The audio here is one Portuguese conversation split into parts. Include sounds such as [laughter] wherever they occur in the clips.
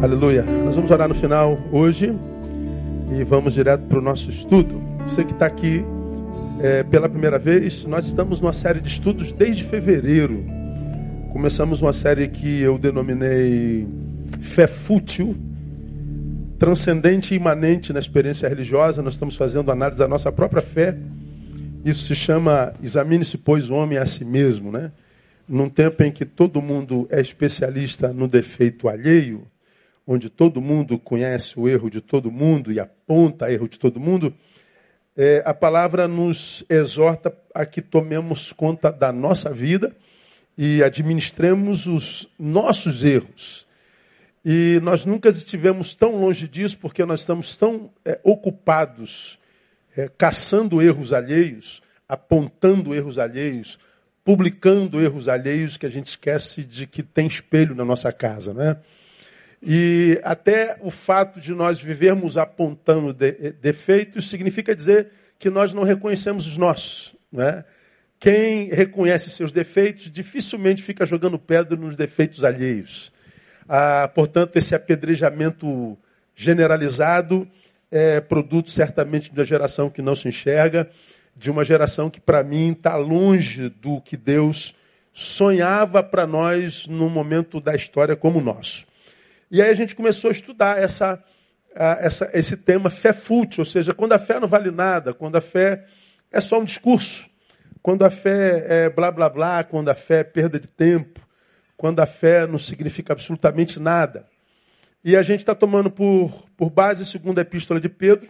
Aleluia. Nós vamos orar no final hoje e vamos direto para o nosso estudo. Você que está aqui é, pela primeira vez, nós estamos numa série de estudos desde fevereiro. Começamos uma série que eu denominei Fé Fútil, transcendente e imanente na experiência religiosa. Nós estamos fazendo análise da nossa própria fé. Isso se chama Examine-se, pois, o homem a si mesmo, né? Num tempo em que todo mundo é especialista no defeito alheio, onde todo mundo conhece o erro de todo mundo e aponta erro de todo mundo, é, a palavra nos exorta a que tomemos conta da nossa vida e administremos os nossos erros. E nós nunca estivemos tão longe disso porque nós estamos tão é, ocupados é, caçando erros alheios, apontando erros alheios, publicando erros alheios que a gente esquece de que tem espelho na nossa casa, não é? E até o fato de nós vivermos apontando de, defeitos significa dizer que nós não reconhecemos os nossos. Né? Quem reconhece seus defeitos dificilmente fica jogando pedra nos defeitos alheios. Ah, portanto, esse apedrejamento generalizado é produto certamente de uma geração que não se enxerga, de uma geração que, para mim, está longe do que Deus sonhava para nós no momento da história como o nosso. E aí a gente começou a estudar essa, essa, esse tema fé fútil, ou seja, quando a fé não vale nada, quando a fé é só um discurso, quando a fé é blá blá blá, quando a fé é perda de tempo, quando a fé não significa absolutamente nada. E a gente está tomando por, por base a segunda epístola de Pedro.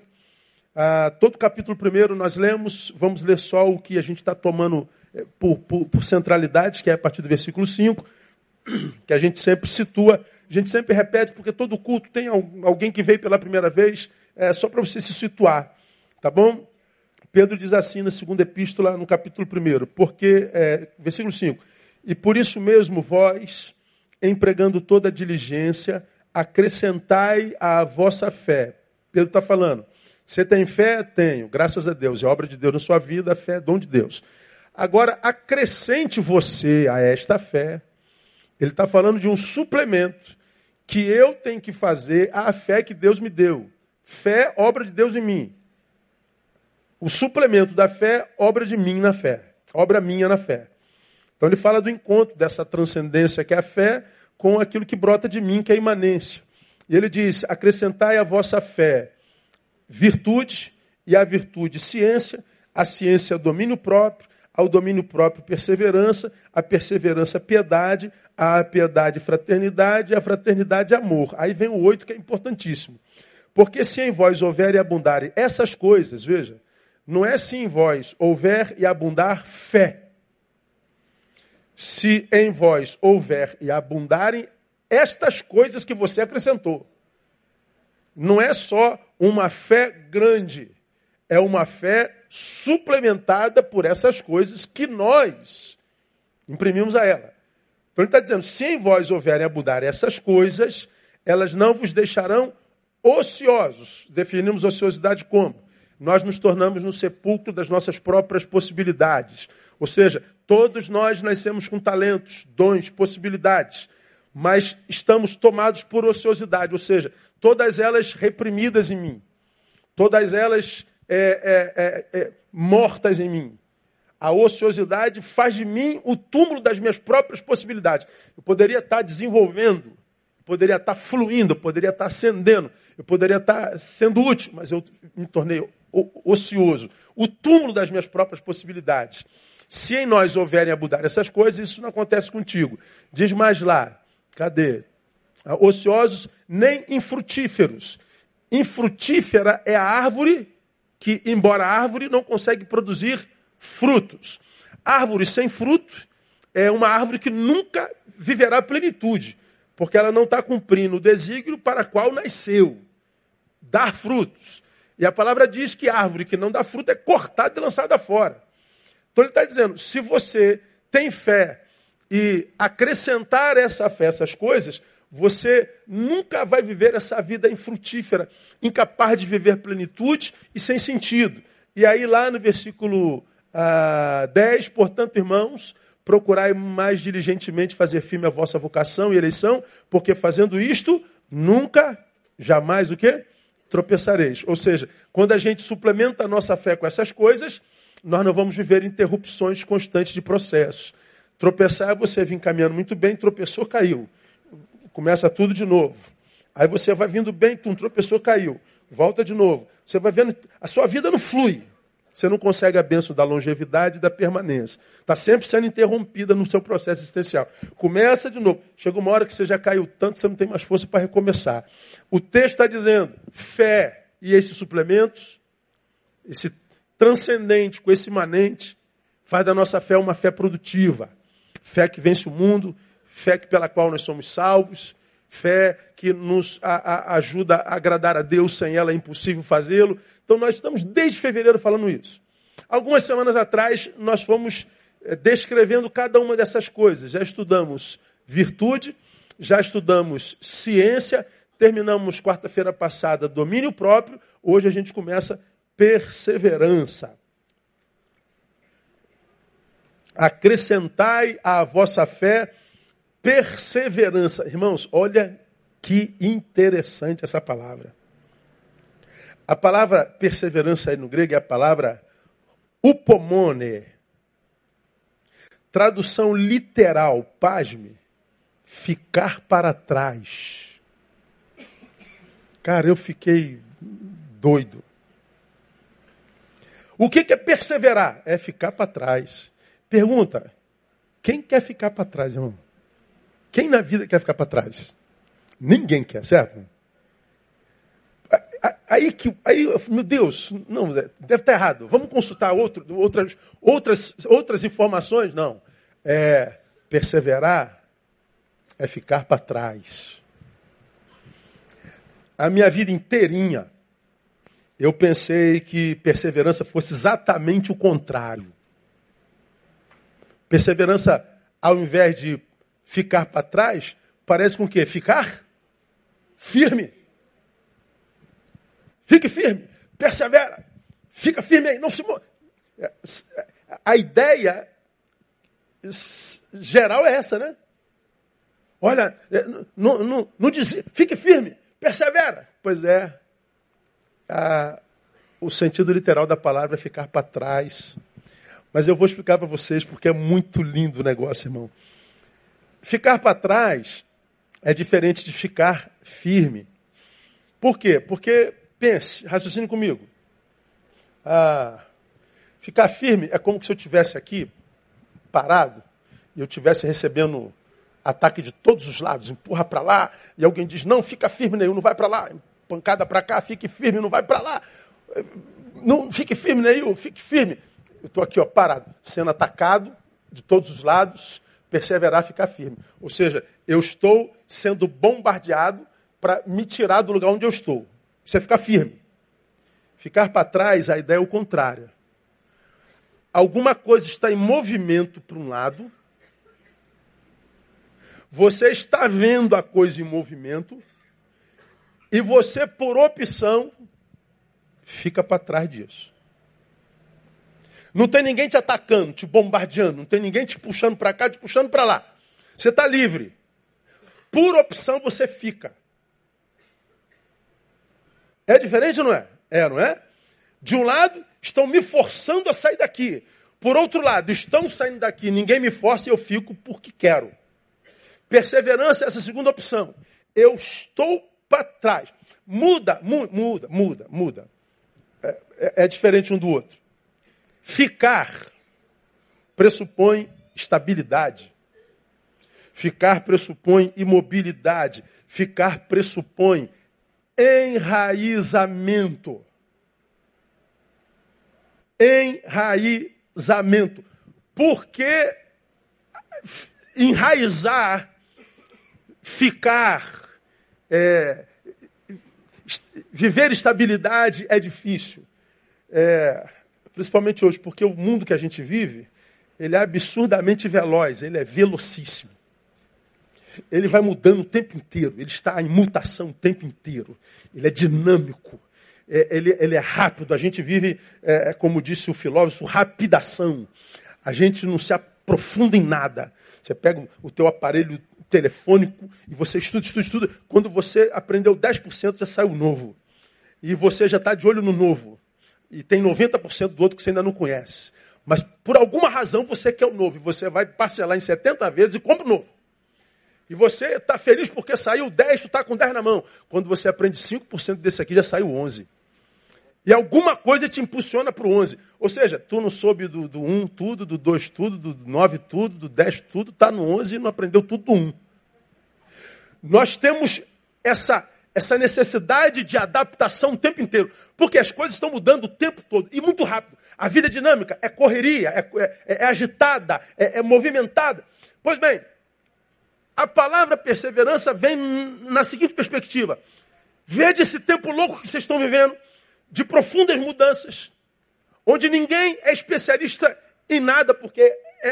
Ah, todo o capítulo primeiro nós lemos, vamos ler só o que a gente está tomando eh, por, por, por centralidade, que é a partir do versículo 5, que a gente sempre situa a gente sempre repete, porque todo culto tem alguém que veio pela primeira vez, é, só para você se situar. Tá bom? Pedro diz assim na segunda epístola, no capítulo 1, porque, é, versículo 5, e por isso mesmo vós, empregando toda a diligência, acrescentai à vossa fé. Pedro está falando, você tem fé? Tenho, graças a Deus, é obra de Deus na sua vida, a fé é dom de Deus. Agora, acrescente você a esta fé, ele está falando de um suplemento que eu tenho que fazer à fé que Deus me deu. Fé, obra de Deus em mim. O suplemento da fé, obra de mim na fé. Obra minha na fé. Então ele fala do encontro dessa transcendência que é a fé com aquilo que brota de mim, que é a imanência. E ele diz: acrescentai a vossa fé virtude, e a virtude ciência, a ciência domínio próprio, ao domínio próprio perseverança, a perseverança piedade, a piedade fraternidade, a fraternidade amor. Aí vem o oito que é importantíssimo. Porque se em vós houver e abundarem essas coisas, veja, não é se em vós houver e abundar fé. Se em vós houver e abundarem estas coisas que você acrescentou. Não é só uma fé grande, é uma fé suplementada por essas coisas que nós imprimimos a ela. Então ele está dizendo: se em vós houverem abundar essas coisas, elas não vos deixarão ociosos. Definimos ociosidade como? Nós nos tornamos no sepulcro das nossas próprias possibilidades. Ou seja, todos nós nascemos com talentos, dons, possibilidades, mas estamos tomados por ociosidade, ou seja, todas elas reprimidas em mim, todas elas é, é, é, mortas em mim. A ociosidade faz de mim o túmulo das minhas próprias possibilidades. Eu poderia estar desenvolvendo, poderia estar fluindo, poderia estar ascendendo, eu poderia estar sendo útil, mas eu me tornei ocioso. O túmulo das minhas próprias possibilidades. Se em nós houverem abundar essas coisas, isso não acontece contigo. Diz mais lá, cadê? Ociosos nem infrutíferos. Infrutífera é a árvore que, embora árvore, não consegue produzir frutos. Árvore sem fruto é uma árvore que nunca viverá plenitude, porque ela não está cumprindo o desígnio para qual nasceu dar frutos. E a palavra diz que árvore que não dá fruto é cortada e lançada fora. Então ele está dizendo: se você tem fé e acrescentar essa fé, essas coisas, você nunca vai viver essa vida infrutífera, incapaz de viver plenitude e sem sentido. E aí, lá no versículo ah, 10, portanto, irmãos, procurai mais diligentemente fazer firme a vossa vocação e eleição, porque fazendo isto, nunca, jamais o quê? Tropeçareis. Ou seja, quando a gente suplementa a nossa fé com essas coisas, nós não vamos viver interrupções constantes de processos. Tropeçar é você vir caminhando muito bem, tropeçou, caiu. Começa tudo de novo. Aí você vai vindo bem, tu tropeçou, caiu. Volta de novo. Você vai vendo, a sua vida não flui. Você não consegue a bênção da longevidade e da permanência. Está sempre sendo interrompida no seu processo existencial. Começa de novo. Chega uma hora que você já caiu tanto, você não tem mais força para recomeçar. O texto está dizendo: fé e esses suplementos, esse transcendente com esse imanente, faz da nossa fé uma fé produtiva. Fé que vence o mundo, fé pela qual nós somos salvos, fé que nos a, a, ajuda a agradar a Deus, sem ela é impossível fazê-lo. Então nós estamos desde fevereiro falando isso. Algumas semanas atrás nós fomos é, descrevendo cada uma dessas coisas. Já estudamos virtude, já estudamos ciência, terminamos quarta-feira passada domínio próprio, hoje a gente começa perseverança. Acrescentai à vossa fé perseverança. Irmãos, olha que interessante essa palavra. A palavra perseverança aí no grego é a palavra upomone. Tradução literal, pasme, ficar para trás. Cara, eu fiquei doido. O que é perseverar? É ficar para trás. Pergunta: quem quer ficar para trás, irmão? Quem na vida quer ficar para trás? Ninguém quer, certo? Aí que, aí, meu Deus, não, deve estar errado. Vamos consultar outro, outras, outras, outras informações? Não. É, perseverar é ficar para trás. A minha vida inteirinha, eu pensei que perseverança fosse exatamente o contrário. Perseverança, ao invés de ficar para trás, parece com o quê? Ficar firme. Fique firme, persevera, fica firme aí, não se move. A ideia geral é essa, né? Olha, não, não, não diz, fique firme, persevera. Pois é, a, o sentido literal da palavra é ficar para trás. Mas eu vou explicar para vocês porque é muito lindo o negócio, irmão. Ficar para trás é diferente de ficar firme. Por quê? Porque, pense, raciocine comigo. Ah, ficar firme é como se eu tivesse aqui, parado, e eu estivesse recebendo ataque de todos os lados, empurra para lá, e alguém diz, não, fica firme nenhum, não vai para lá, pancada para cá, fique firme, não vai para lá. Não, fique firme, Neil, fique firme. Eu estou aqui, ó, parado, sendo atacado de todos os lados, perseverar, ficar firme. Ou seja, eu estou sendo bombardeado para me tirar do lugar onde eu estou. Isso é ficar firme. Ficar para trás, a ideia é o contrário. Alguma coisa está em movimento para um lado, você está vendo a coisa em movimento, e você, por opção, fica para trás disso. Não tem ninguém te atacando, te bombardeando, não tem ninguém te puxando para cá, te puxando para lá. Você está livre. Por opção você fica. É diferente, não é? É, não é? De um lado, estão me forçando a sair daqui. Por outro lado, estão saindo daqui, ninguém me força e eu fico porque quero. Perseverança é essa segunda opção. Eu estou para trás. Muda, mu muda, muda, muda. É, é, é diferente um do outro. Ficar pressupõe estabilidade. Ficar pressupõe imobilidade. Ficar pressupõe enraizamento. Enraizamento. Porque enraizar, ficar, é, viver estabilidade é difícil. É, Principalmente hoje, porque o mundo que a gente vive, ele é absurdamente veloz, ele é velocíssimo. Ele vai mudando o tempo inteiro, ele está em mutação o tempo inteiro. Ele é dinâmico, é, ele, ele, é rápido. A gente vive, é, é como disse o filósofo, rapidação. A gente não se aprofunda em nada. Você pega o teu aparelho telefônico e você estuda, estuda, estuda. Quando você aprendeu 10%, já saiu novo. E você já está de olho no novo. E tem 90% do outro que você ainda não conhece. Mas por alguma razão você quer o novo. E você vai parcelar em 70 vezes e compra o novo. E você está feliz porque saiu 10, tu está com 10 na mão. Quando você aprende 5% desse aqui, já saiu 11. E alguma coisa te impulsiona para o 11. Ou seja, tu não soube do, do 1 tudo, do 2 tudo, do 9 tudo, do 10 tudo, está no 11 e não aprendeu tudo do 1. Nós temos essa, essa necessidade de adaptação o tempo inteiro. Porque as coisas estão mudando o tempo todo e muito rápido. A vida é dinâmica, é correria, é, é, é agitada, é, é movimentada. Pois bem, a palavra perseverança vem na seguinte perspectiva. Vede esse tempo louco que vocês estão vivendo de profundas mudanças, onde ninguém é especialista em nada, porque é,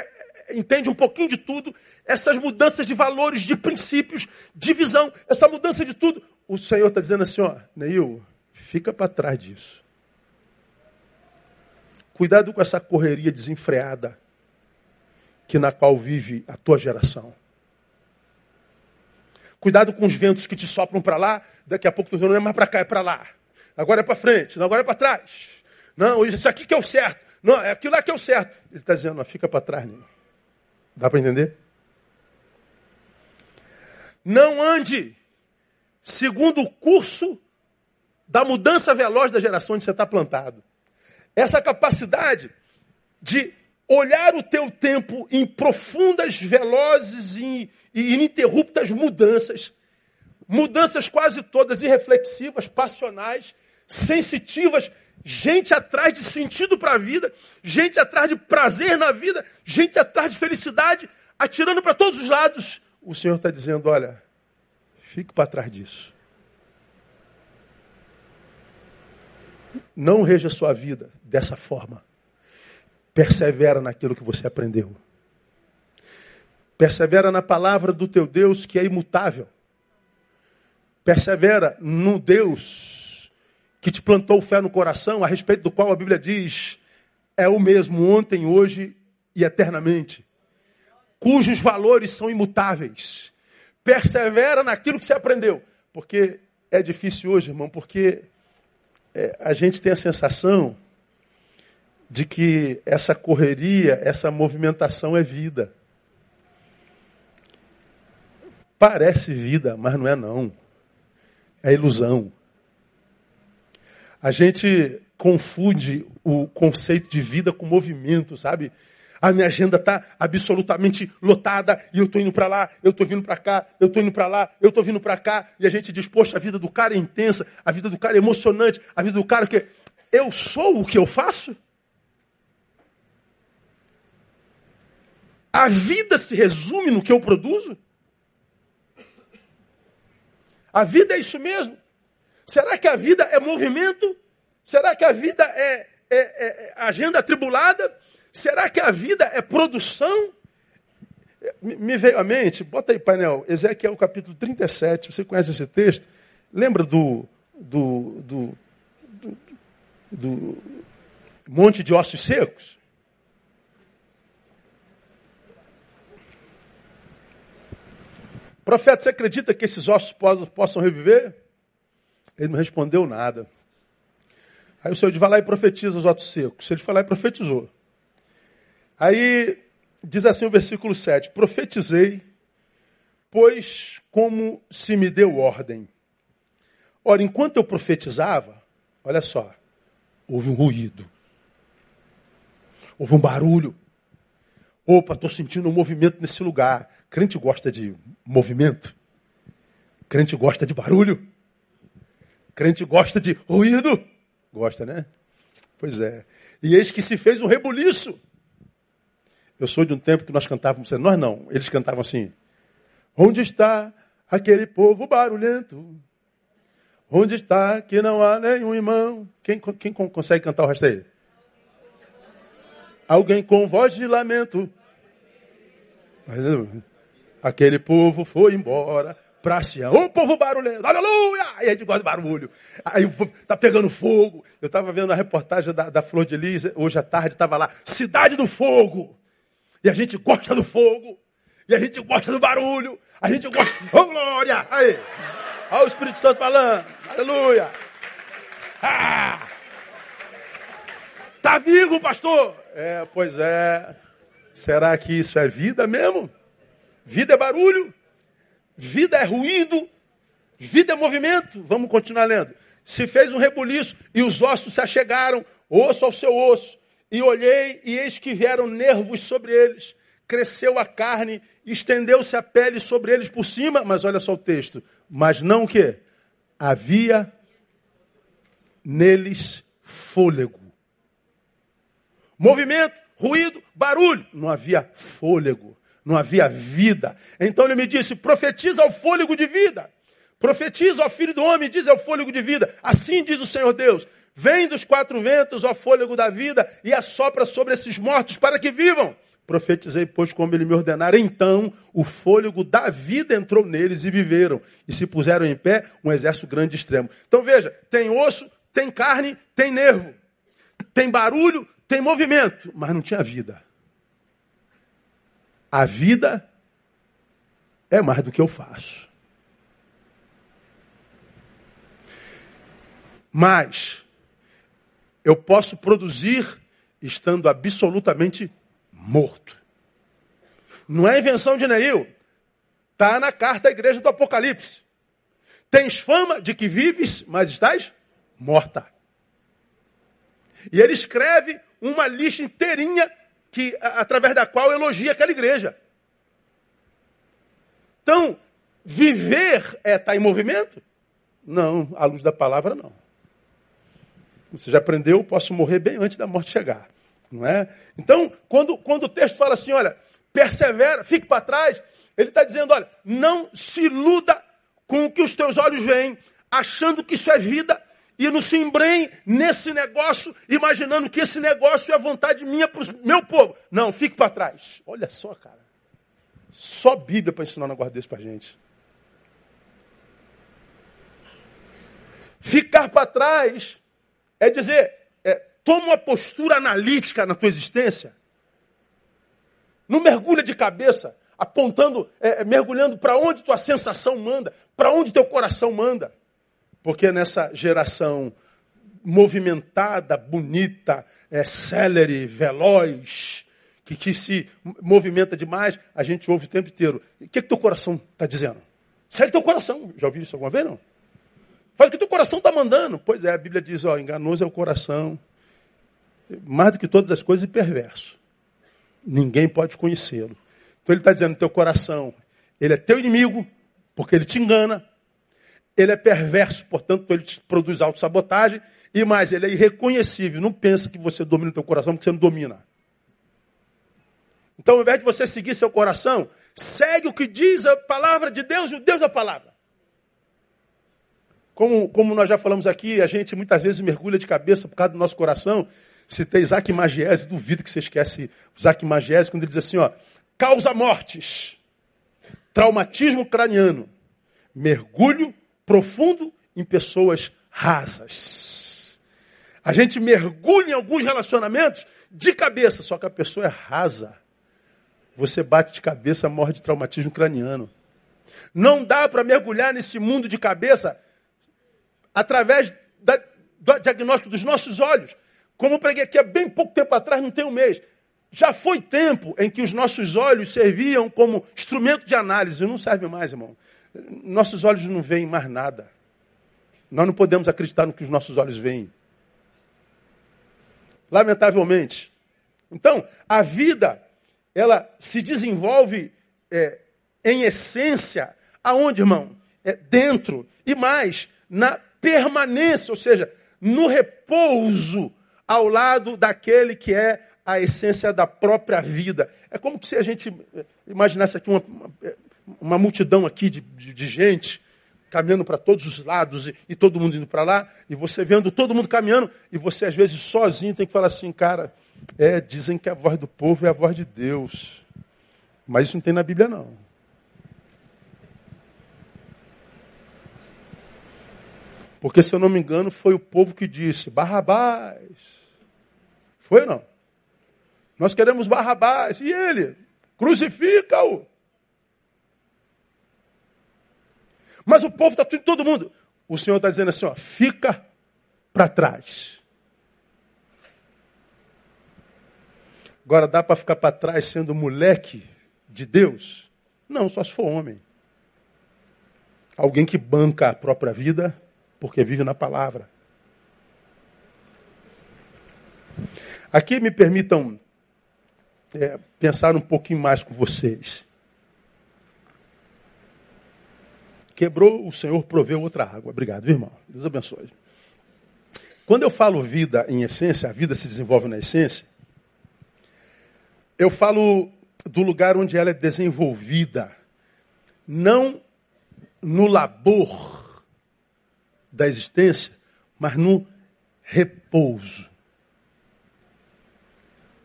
é, entende um pouquinho de tudo, essas mudanças de valores, de princípios, de visão, essa mudança de tudo. O Senhor está dizendo assim, ó, Neil, fica para trás disso. Cuidado com essa correria desenfreada que na qual vive a tua geração. Cuidado com os ventos que te sopram para lá, daqui a pouco tu não é mais para cá, é para lá agora é para frente, não, agora é para trás. Não, isso aqui que é o certo. Não, é aquilo lá que é o certo. Ele está dizendo, não, fica para trás, Nilo. Dá para entender? Não ande segundo o curso da mudança veloz da geração onde você está plantado. Essa capacidade de olhar o teu tempo em profundas, velozes e ininterruptas mudanças, mudanças quase todas irreflexivas, passionais, sensitivas, gente atrás de sentido para a vida, gente atrás de prazer na vida, gente atrás de felicidade, atirando para todos os lados. O Senhor está dizendo: olha, fique para trás disso. Não reja sua vida dessa forma. Persevera naquilo que você aprendeu. Persevera na palavra do teu Deus que é imutável. Persevera no Deus que te plantou fé no coração, a respeito do qual a Bíblia diz: é o mesmo ontem, hoje e eternamente, cujos valores são imutáveis. Persevera naquilo que você aprendeu, porque é difícil hoje, irmão, porque é, a gente tem a sensação de que essa correria, essa movimentação é vida. Parece vida, mas não é não. É ilusão. A gente confunde o conceito de vida com movimento, sabe? A minha agenda está absolutamente lotada e eu estou indo para lá, eu estou vindo para cá, eu estou indo para lá, eu estou vindo para cá. E a gente diz, poxa, a vida do cara é intensa, a vida do cara é emocionante, a vida do cara que eu sou o que eu faço? A vida se resume no que eu produzo? A vida é isso mesmo. Será que a vida é movimento? Será que a vida é, é, é, é agenda atribulada? Será que a vida é produção? Me veio à mente, bota aí painel, Ezequiel capítulo 37, você conhece esse texto? Lembra do, do, do, do, do monte de ossos secos? Profeta, você acredita que esses ossos possam reviver? Ele não respondeu nada. Aí o Senhor diz, vai lá e profetiza os ossos secos. Ele lá e profetizou. Aí diz assim o versículo 7: Profetizei, pois como se me deu ordem. Ora, enquanto eu profetizava, olha só, houve um ruído. Houve um barulho. Opa, estou sentindo um movimento nesse lugar. Crente gosta de movimento. Crente gosta de barulho. Crente gosta de ruído. Gosta, né? Pois é. E eis que se fez um rebuliço. Eu sou de um tempo que nós cantávamos, nós não, eles cantavam assim: Onde está aquele povo barulhento? Onde está que não há nenhum irmão? Quem, quem consegue cantar o resto aí? Alguém com voz de lamento. Aquele povo foi embora para Sião. Ô povo barulhento, aleluia! Aí a gente gosta de barulho. Aí tá pegando fogo. Eu estava vendo a reportagem da, da Flor de Lis hoje à tarde, estava lá, Cidade do Fogo. E a gente gosta do fogo. E a gente gosta do barulho. A gente gosta. Oh, glória! Aí. Olha o Espírito Santo falando. Aleluia. Ah! Tá vivo, pastor? É, pois é. Será que isso é vida mesmo? Vida é barulho? Vida é ruído? Vida é movimento? Vamos continuar lendo. Se fez um rebuliço e os ossos se achegaram, osso ao seu osso. E olhei e eis que vieram nervos sobre eles. Cresceu a carne, estendeu-se a pele sobre eles por cima, mas olha só o texto. Mas não o quê? Havia neles fôlego. Movimento, ruído, barulho. Não havia fôlego, não havia vida. Então ele me disse: profetiza o fôlego de vida. Profetiza ao filho do homem, diz ao fôlego de vida. Assim diz o Senhor Deus: Vem dos quatro ventos, ó fôlego da vida, e assopra sobre esses mortos para que vivam. Profetizei, pois, como ele me ordenara. Então, o fôlego da vida entrou neles e viveram. E se puseram em pé um exército grande e extremo. Então, veja: tem osso, tem carne, tem nervo. Tem barulho, tem movimento, mas não tinha vida. A vida é mais do que eu faço. Mas eu posso produzir estando absolutamente morto. Não é invenção de Neil. Está na carta à igreja do Apocalipse. Tens fama de que vives, mas estás morta. E ele escreve uma lista inteirinha que, através da qual elogia aquela igreja. Então, viver é estar tá em movimento? Não, à luz da palavra, não. Você já aprendeu, posso morrer bem antes da morte chegar. Não é? Então, quando, quando o texto fala assim, olha, persevera, fique para trás, ele está dizendo, olha, não se iluda com o que os teus olhos veem, achando que isso é vida, e não se embrenhe nesse negócio, imaginando que esse negócio é vontade minha para o meu povo. Não, fique para trás. Olha só, cara. Só Bíblia para ensinar um negócio desse para gente. Ficar para trás é dizer, é, toma uma postura analítica na tua existência. Não mergulha de cabeça, apontando, é, é mergulhando para onde tua sensação manda, para onde teu coração manda. Porque nessa geração movimentada, bonita, é, veloz, que, que se movimenta demais, a gente ouve o tempo inteiro. O que, que teu coração está dizendo? Segue teu coração. Já ouviu isso alguma vez, não? Faz o que teu coração está mandando. Pois é, a Bíblia diz, ó, enganoso é o coração, mais do que todas as coisas, e perverso. Ninguém pode conhecê-lo. Então ele está dizendo, teu coração, ele é teu inimigo, porque ele te engana. Ele é perverso, portanto, ele te produz autossabotagem. E mais, ele é irreconhecível. Não pensa que você domina o teu coração, porque você não domina. Então, ao invés de você seguir seu coração, segue o que diz a palavra de Deus e o Deus da palavra. Como, como nós já falamos aqui, a gente muitas vezes mergulha de cabeça por causa do nosso coração. Citei Isaac Magiese, duvido que você esquece Isaac Magiese, quando ele diz assim, ó, causa mortes, traumatismo craniano, mergulho profundo em pessoas rasas. A gente mergulha em alguns relacionamentos de cabeça, só que a pessoa é rasa. Você bate de cabeça, morre de traumatismo craniano. Não dá para mergulhar nesse mundo de cabeça através da, do diagnóstico dos nossos olhos. Como eu preguei aqui há bem pouco tempo atrás, não tem um mês. Já foi tempo em que os nossos olhos serviam como instrumento de análise. Não serve mais, irmão. Nossos olhos não veem mais nada. Nós não podemos acreditar no que os nossos olhos veem. Lamentavelmente. Então, a vida, ela se desenvolve é, em essência, aonde, irmão? É dentro. E mais, na permanência, ou seja, no repouso ao lado daquele que é a essência da própria vida. É como se a gente imaginasse aqui uma, uma multidão aqui de, de, de gente caminhando para todos os lados e, e todo mundo indo para lá, e você vendo todo mundo caminhando, e você às vezes sozinho tem que falar assim, cara, é, dizem que a voz do povo é a voz de Deus. Mas isso não tem na Bíblia não. Porque, se eu não me engano, foi o povo que disse: Barrabás. Foi ou não? Nós queremos Barrabás. E ele? Crucifica-o. Mas o povo está tudo, todo mundo. O Senhor está dizendo assim: ó, fica para trás. Agora dá para ficar para trás sendo moleque de Deus? Não, só se for homem. Alguém que banca a própria vida porque vive na palavra. Aqui me permitam é, pensar um pouquinho mais com vocês. Quebrou, o Senhor proveu outra água. Obrigado, irmão. Deus abençoe. Quando eu falo vida em essência, a vida se desenvolve na essência, eu falo do lugar onde ela é desenvolvida, não no labor da existência, mas no repouso.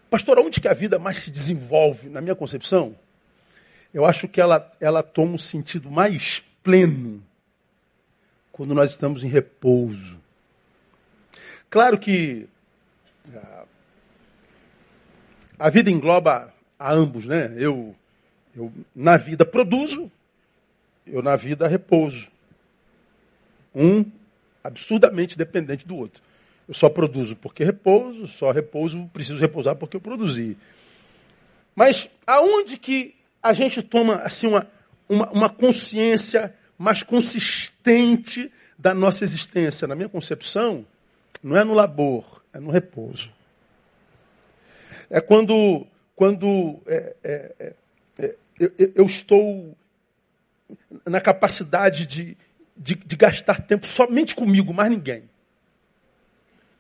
Pastor, onde que a vida mais se desenvolve, na minha concepção? Eu acho que ela, ela toma um sentido mais pleno quando nós estamos em repouso. Claro que ah, a vida engloba a ambos, né? Eu, eu na vida produzo, eu na vida repouso. Um absurdamente dependente do outro. Eu só produzo porque repouso, só repouso, preciso repousar porque eu produzi. Mas aonde que a gente toma assim uma uma, uma consciência mais consistente da nossa existência. Na minha concepção, não é no labor, é no repouso. É quando, quando é, é, é, é eu, eu, estou na capacidade de, de, de, gastar tempo somente comigo, mais ninguém.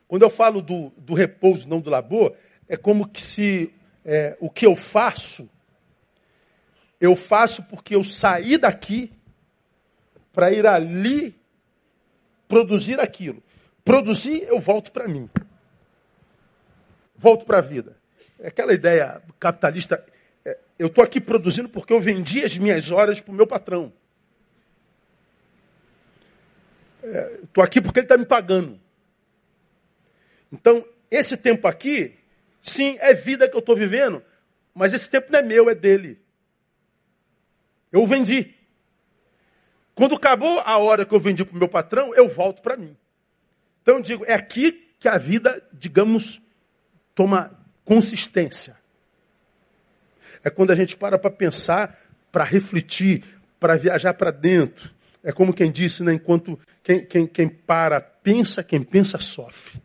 Quando eu falo do, do repouso, não do labor, é como que se é, o que eu faço eu faço porque eu saí daqui para ir ali produzir aquilo. Produzir, eu volto para mim. Volto para a vida. É aquela ideia capitalista. É, eu estou aqui produzindo porque eu vendi as minhas horas para o meu patrão. Estou é, aqui porque ele está me pagando. Então, esse tempo aqui, sim, é vida que eu estou vivendo, mas esse tempo não é meu, é dele. Eu vendi. Quando acabou a hora que eu vendi para o meu patrão, eu volto para mim. Então eu digo, é aqui que a vida, digamos, toma consistência. É quando a gente para para pensar, para refletir, para viajar para dentro. É como quem disse, né, enquanto quem, quem, quem para pensa, quem pensa sofre.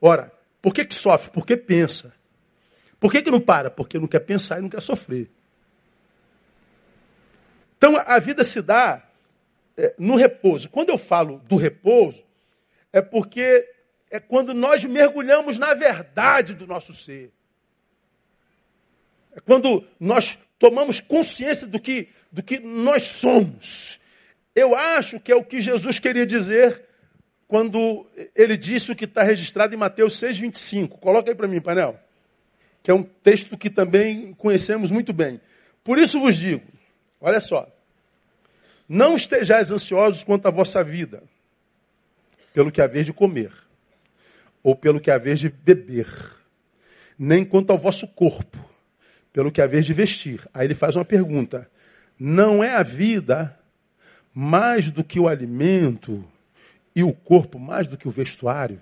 Ora, por que, que sofre? Porque pensa. Por que, que não para? Porque não quer pensar e não quer sofrer. Então a vida se dá é, no repouso. Quando eu falo do repouso, é porque é quando nós mergulhamos na verdade do nosso ser. É quando nós tomamos consciência do que, do que nós somos. Eu acho que é o que Jesus queria dizer quando ele disse o que está registrado em Mateus 6,25. Coloca aí para mim, painel. Que é um texto que também conhecemos muito bem. Por isso vos digo, Olha só. Não estejais ansiosos quanto à vossa vida, pelo que haver de comer, ou pelo que haver de beber, nem quanto ao vosso corpo, pelo que haver de vestir. Aí ele faz uma pergunta: não é a vida mais do que o alimento e o corpo mais do que o vestuário?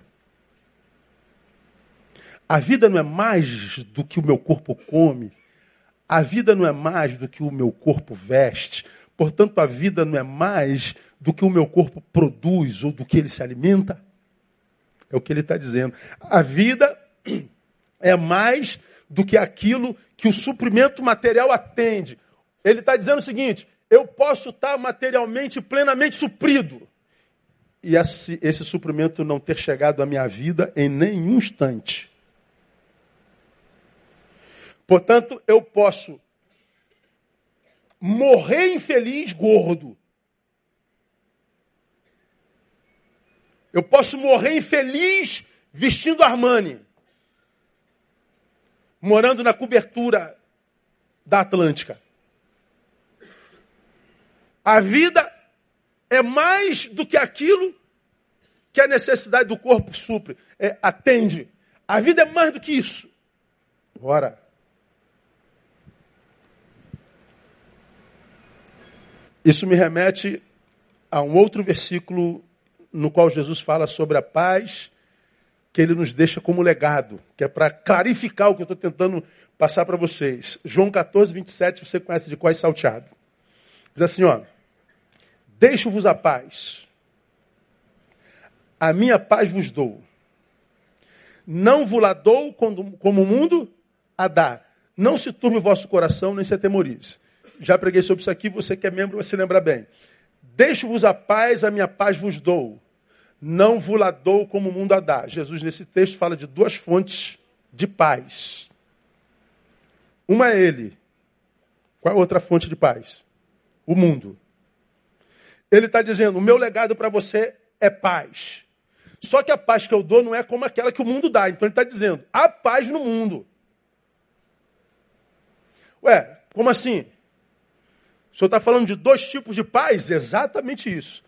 A vida não é mais do que o meu corpo come, a vida não é mais do que o meu corpo veste. Portanto, a vida não é mais do que o meu corpo produz ou do que ele se alimenta. É o que ele está dizendo. A vida [clears throat] é mais do que aquilo que o suprimento material atende. Ele está dizendo o seguinte: eu posso estar materialmente plenamente suprido. E esse, esse suprimento não ter chegado à minha vida em nenhum instante. Portanto, eu posso morrer infeliz gordo. Eu posso morrer infeliz vestindo Armani. Morando na cobertura da Atlântica. A vida é mais do que aquilo que a necessidade do corpo supre, é, atende. A vida é mais do que isso. Ora. Isso me remete a um outro versículo no qual Jesus fala sobre a paz que ele nos deixa como legado, que é para clarificar o que eu estou tentando passar para vocês. João 14, 27, você conhece de qual é salteado. Diz assim, ó. Deixo-vos a paz. A minha paz vos dou. Não vos la dou como o mundo a dá. Não se turbe o vosso coração, nem se atemorize. Já preguei sobre isso aqui, você que é membro vai se lembrar bem. Deixo-vos a paz, a minha paz vos dou. Não vos la dou como o mundo a dá. Jesus, nesse texto, fala de duas fontes de paz. Uma é ele. Qual é a outra fonte de paz? O mundo. Ele está dizendo: o meu legado para você é paz. Só que a paz que eu dou não é como aquela que o mundo dá. Então ele está dizendo: há paz no mundo. Ué, como assim? O senhor está falando de dois tipos de paz? Exatamente isso.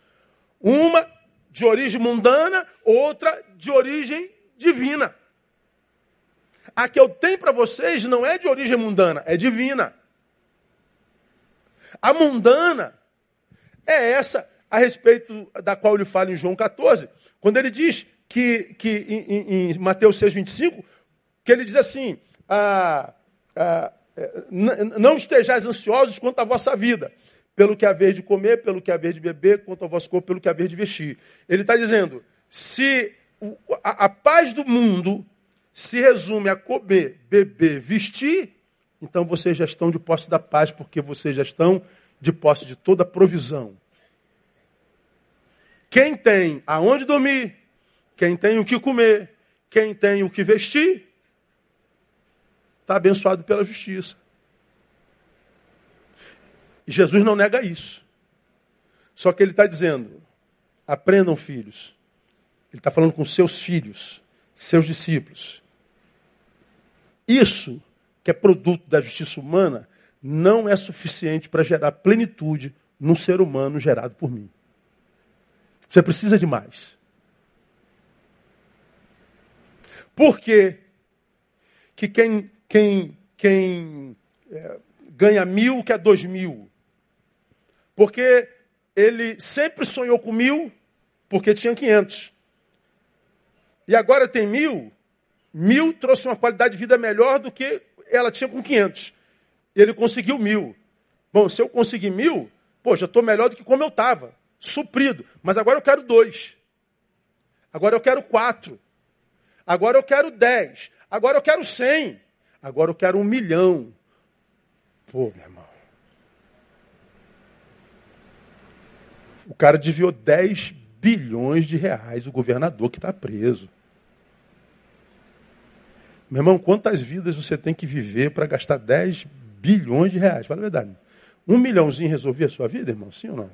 Uma de origem mundana, outra de origem divina. A que eu tenho para vocês não é de origem mundana, é divina. A mundana é essa a respeito da qual ele fala em João 14, quando ele diz que, que em, em Mateus 6, 25, que ele diz assim: ah, ah, é, não estejais ansiosos quanto à vossa vida, pelo que haver de comer, pelo que haver de beber, quanto ao vosso corpo, pelo que haver de vestir. Ele está dizendo: se a, a paz do mundo se resume a comer, beber, vestir, então vocês já estão de posse da paz, porque vocês já estão de posse de toda provisão. Quem tem aonde dormir, quem tem o que comer, quem tem o que vestir, está abençoado pela justiça. E Jesus não nega isso. Só que ele está dizendo: aprendam, filhos. Ele está falando com seus filhos, seus discípulos. Isso, que é produto da justiça humana, não é suficiente para gerar plenitude num ser humano gerado por mim. Você precisa de mais. Por quê? que quem quem, quem é, ganha mil quer dois mil. Porque ele sempre sonhou com mil, porque tinha quinhentos. E agora tem mil, mil trouxe uma qualidade de vida melhor do que ela tinha com quinhentos. E ele conseguiu mil. Bom, se eu conseguir mil, pô, já estou melhor do que como eu estava. Suprido. Mas agora eu quero dois. Agora eu quero quatro. Agora eu quero dez. Agora eu quero cem. Agora eu quero um milhão. Pô, meu irmão. O cara desviou 10 bilhões de reais, o governador que está preso. Meu irmão, quantas vidas você tem que viver para gastar 10 bilhões de reais? Fala a verdade. Um milhãozinho resolvia a sua vida, irmão? Sim ou não?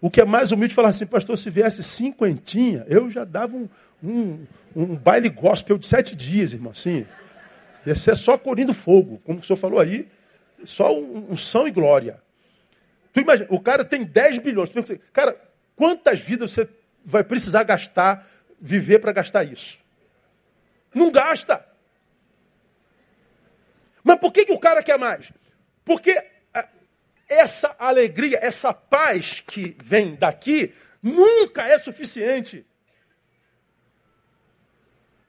O que é mais humilde falar assim, pastor, se viesse cinquentinha, eu já dava um, um, um baile gospel de sete dias, irmão, assim. Ia ser só corindo fogo, como o senhor falou aí, só um, um são e glória. Tu imagina, o cara tem 10 bilhões. Cara, quantas vidas você vai precisar gastar, viver para gastar isso? Não gasta. Mas por que, que o cara quer mais? Porque ah, essa alegria, essa paz que vem daqui, nunca é suficiente.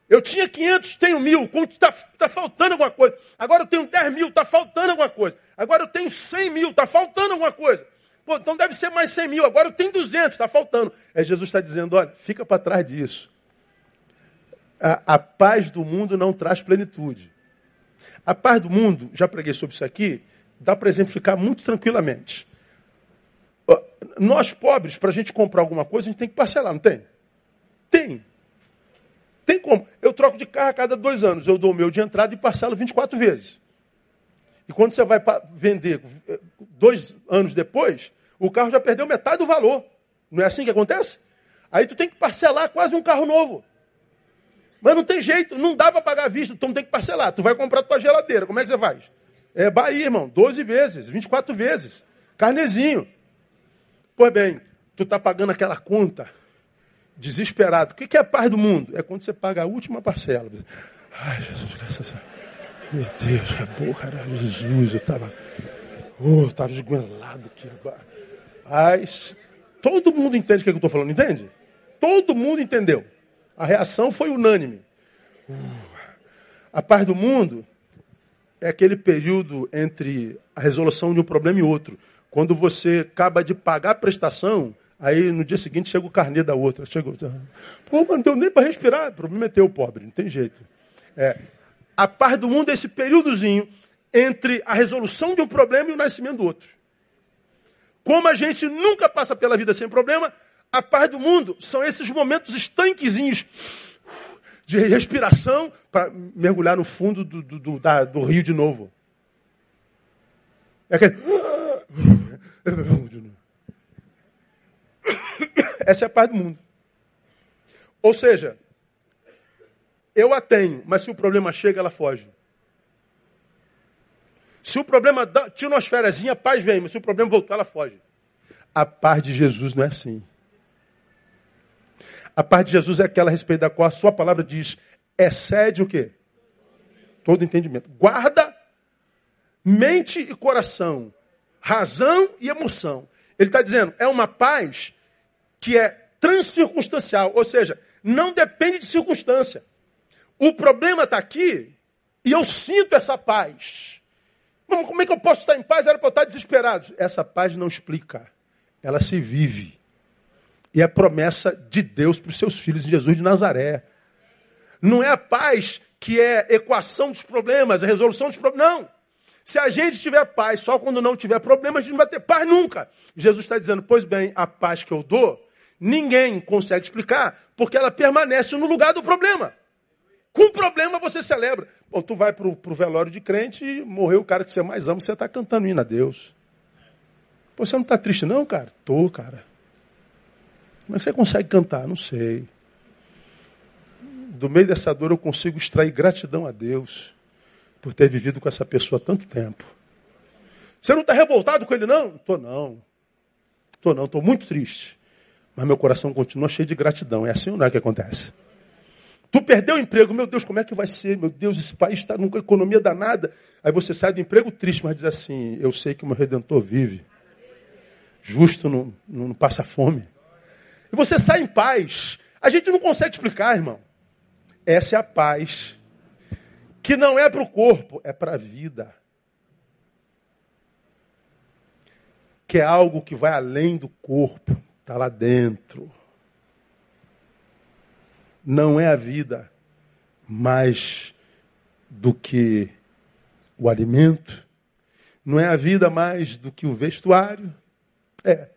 Eu tinha 500, tenho mil. Está tá faltando alguma coisa. Agora eu tenho 10 mil, está faltando alguma coisa. Agora eu tenho 100 mil, está faltando alguma coisa. Pô, então deve ser mais 100 mil. Agora eu tenho 200, está faltando. É Jesus está dizendo: olha, fica para trás disso. A, a paz do mundo não traz plenitude. A paz do mundo, já preguei sobre isso aqui, dá para exemplificar muito tranquilamente. Nós pobres, para a gente comprar alguma coisa, a gente tem que parcelar, não tem? Tem. Tem como? Eu troco de carro a cada dois anos. Eu dou o meu de entrada e parcelo 24 vezes. E quando você vai vender dois anos depois, o carro já perdeu metade do valor. Não é assim que acontece? Aí tu tem que parcelar quase um carro novo. Mas não tem jeito, não dá para pagar à vista, então tem que parcelar. Tu vai comprar tua geladeira, como é que você faz? É Bahia, irmão, 12 vezes, 24 vezes. Carnezinho. Pois bem, tu tá pagando aquela conta desesperado. O que é a paz do mundo? É quando você paga a última parcela. Ai, Jesus, graças a Meu Deus, acabou, cara. Jesus, eu estava. Oh, eu estava esguelado aqui agora. Mas todo mundo entende o que eu estou falando, entende? Todo mundo entendeu. A reação foi unânime. A paz do mundo é aquele período entre a resolução de um problema e outro. Quando você acaba de pagar a prestação, aí no dia seguinte chega o carnê da outra. Chegou. Pô, não deu nem para respirar. O problema é teu, pobre, não tem jeito. É, a paz do mundo é esse períodozinho entre a resolução de um problema e o nascimento do outro. Como a gente nunca passa pela vida sem problema, a paz do mundo são esses momentos estanquezinhos de respiração para mergulhar no fundo do, do, do, da, do rio de novo. É aquele. [coughs] Essa é a paz do mundo. Ou seja, eu a tenho, mas se o problema chega, ela foge. Se o problema umas férias, a paz vem, mas se o problema voltar, ela foge. A paz de Jesus não é assim. A paz de Jesus é aquela a respeito da qual a sua palavra diz, excede o quê? Todo entendimento. Guarda mente e coração, razão e emoção. Ele está dizendo, é uma paz que é transcircunstancial, ou seja, não depende de circunstância. O problema está aqui e eu sinto essa paz. Mas como é que eu posso estar em paz? Era para eu estar desesperado. Essa paz não explica. Ela se vive. E é promessa de Deus para os seus filhos em Jesus de Nazaré. Não é a paz que é equação dos problemas, a resolução dos problemas. Não. Se a gente tiver paz só quando não tiver problema, a gente não vai ter paz nunca. Jesus está dizendo, pois bem, a paz que eu dou, ninguém consegue explicar, porque ela permanece no lugar do problema. Com problema você celebra. Bom, tu vai para o velório de crente e morreu o cara que você mais ama, você está cantando hino a Deus. Pô, você não está triste não, cara? Tô, cara. Como é que você consegue cantar? Não sei. Do meio dessa dor eu consigo extrair gratidão a Deus por ter vivido com essa pessoa tanto tempo. Você não está revoltado com ele, não? Estou não. Estou não, estou muito triste. Mas meu coração continua cheio de gratidão. É assim ou não é que acontece? Tu perdeu o emprego, meu Deus, como é que vai ser? Meu Deus, esse país está numa economia danada. Aí você sai do emprego triste, mas diz assim: Eu sei que o meu redentor vive. Justo não, não passa fome. E você sai em paz. A gente não consegue explicar, irmão. Essa é a paz que não é para o corpo, é para a vida. Que é algo que vai além do corpo, está lá dentro. Não é a vida mais do que o alimento, não é a vida mais do que o vestuário. É.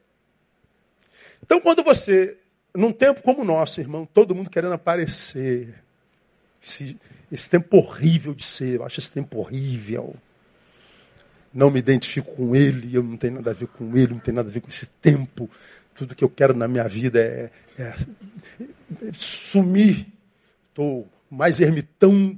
Então, quando você, num tempo como o nosso, irmão, todo mundo querendo aparecer, se esse tempo horrível de ser, eu acho esse tempo horrível. Não me identifico com ele, eu não tenho nada a ver com ele, não tenho nada a ver com esse tempo. Tudo que eu quero na minha vida é, é, é sumir. Estou mais ermitão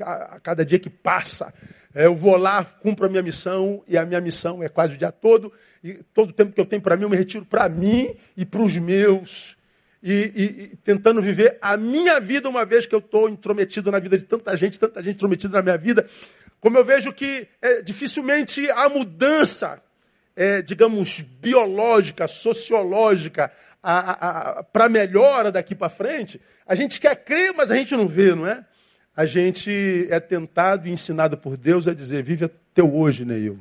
a cada dia que passa. É, eu vou lá, cumpro a minha missão, e a minha missão é quase o dia todo. E todo o tempo que eu tenho para mim, eu me retiro para mim e para os meus e, e, e, tentando viver a minha vida, uma vez que eu estou intrometido na vida de tanta gente, tanta gente intrometida na minha vida. Como eu vejo que é, dificilmente há mudança, é, digamos, biológica, sociológica, para melhora daqui para frente, a gente quer crer, mas a gente não vê, não é? A gente é tentado e ensinado por Deus a dizer: vive teu hoje, Neil.